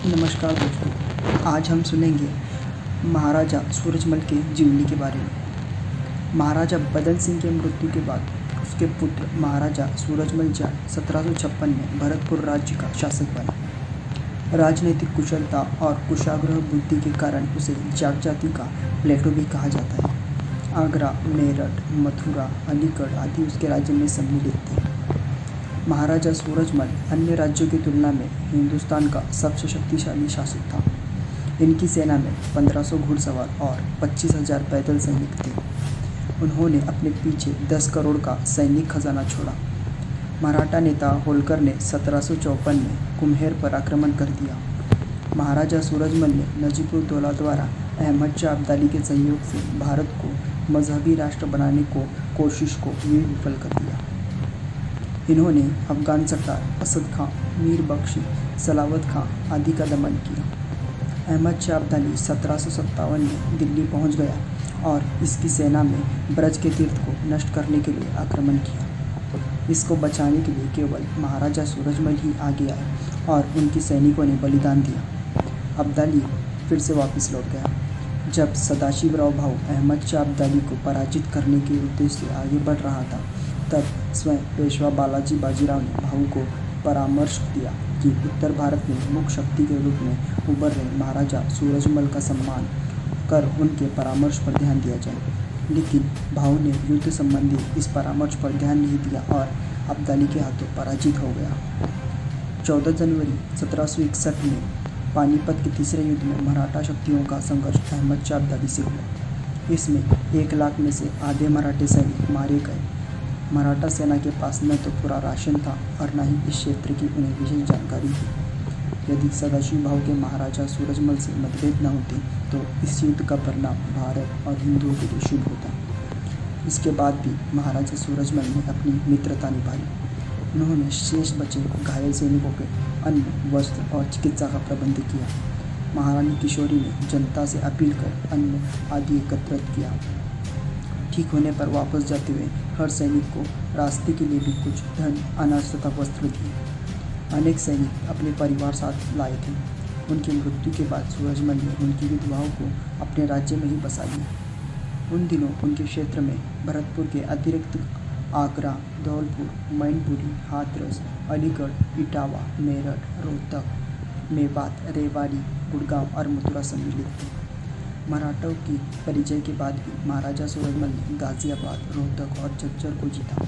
नमस्कार दोस्तों, आज हम सुनेंगे महाराजा सूरजमल के जीवनी के बारे में। महाराजा बदन सिंह के मृत्यु के बाद उसके पुत्र महाराजा सूरजमल जाट सत्रह सौ छप्पन में भरतपुर राज्य का शासक बना। राजनीतिक कुशलता और कुशाग्रह बुद्धि के कारण उसे जाट जाति का प्लेटो भी कहा जाता है। आगरा, मेरठ, मथुरा, अलीगढ़ आदि उसके राज्य में सम्मिलित थे। महाराजा सूरजमल अन्य राज्यों की तुलना में हिंदुस्तान का सबसे शक्तिशाली शासक था। इनकी सेना में 1500 घुड़सवार और 25,000 पैदल सैनिक थे। उन्होंने अपने पीछे 10 करोड़ का सैनिक खजाना छोड़ा। मराठा नेता होलकर ने सत्रह में कुम्हेर पर आक्रमण कर दिया। महाराजा सूरजमल ने नजीबुल दौला द्वारा अहमद शाह अब्दाली के सहयोग से भारत को मजहबी राष्ट्र बनाने को कोशिश को भी विफल कर दिया। इन्होंने अफगान सरदार असद खां, मीर बख्शी, सलावत खां आदि का दमन किया। अहमद शाह अब्दाली सत्रह सौ सत्तावन में दिल्ली पहुँच गया और इसकी सेना में ब्रज के तीर्थ को नष्ट करने के लिए आक्रमण किया। इसको बचाने के लिए केवल महाराजा सूरजमल ही आगे आए और उनकी सैनिकों ने बलिदान दिया। अब्दाली फिर से वापस लौट गया। जब सदाशिवराव भाऊ अहमद शाह अब्दाली को पराजित करने के उद्देश्य से आगे बढ़ रहा था तब स्वयं पेशवा बालाजी बाजीराव ने भाऊ को परामर्श दिया कि उत्तर भारत में मुख्य शक्ति के रूप में उभर रहे महाराजा सूरजमल का सम्मान कर उनके परामर्श पर ध्यान दिया जाए। लेकिन भाऊ ने युद्ध संबंधी इस परामर्श पर ध्यान नहीं दिया और अब्दाली के हाथों पराजित हो गया। 14 जनवरी सत्रह इकसठ में पानीपत के तीसरे युद्ध में मराठा शक्तियों का संघर्ष अहमद शाह अब्दाली से हुआ। इसमें एक लाख में से आधे मराठे सैनिक मारे गए। मराठा सेना के पास न तो पूरा राशन था और न ही इस क्षेत्र की उन्हें विशेष जानकारी थी। यदि सदाशिव भाव के महाराजा सूरजमल से मतभेद न होते तो इस युद्ध का परिणाम भारत और हिंदुओं के लिए शुभ होता। इसके बाद भी महाराजा सूरजमल ने अपनी मित्रता निभाई। उन्होंने शेष बचे घायल सैनिकों के अन्न वस्त्र और चिकित्सा का प्रबंध किया। महारानी किशोरी ने जनता से अपील कर अन्न आदि एकत्रित किया। ठीक होने पर वापस जाते हुए हर सैनिक को रास्ते के लिए भी कुछ धन, अनाज तथा वस्त्र दिए अनेक सैनिक अपने परिवार साथ लाए थे। उनकी मृत्यु के बाद सूरजमल ने उनकी विधवाओं को अपने राज्य में ही बसा लिया। उन दिनों उनके क्षेत्र में भरतपुर के अतिरिक्त आगरा, धौलपुर, मैनपुरी, हाथरस, अलीगढ़, इटावा, मेरठ, रोहतक, मेवात, रेवाड़ी, गुड़गांव और मथुरा सम्मिलित थे। मराठों की परिचय के बाद भी महाराजा सूरजमल ने गाजियाबाद, रोहतक और झज्जर को जीता।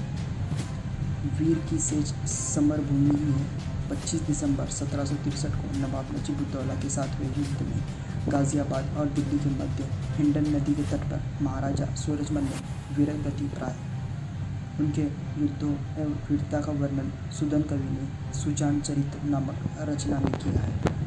वीर की सेज समर भूमि में 25 दिसंबर सत्रह को नवाब नजीबुद्दौला के साथ हुए युद्ध में गाजियाबाद और दिल्ली के मध्य हिंडन नदी के तट पर महाराजा सूरजमल ने वीरगति प्राय। उनके युद्धों एवं वीरता का वर्णन सुदन कवि ने सुजान चरित्र नामक रचना में किया है।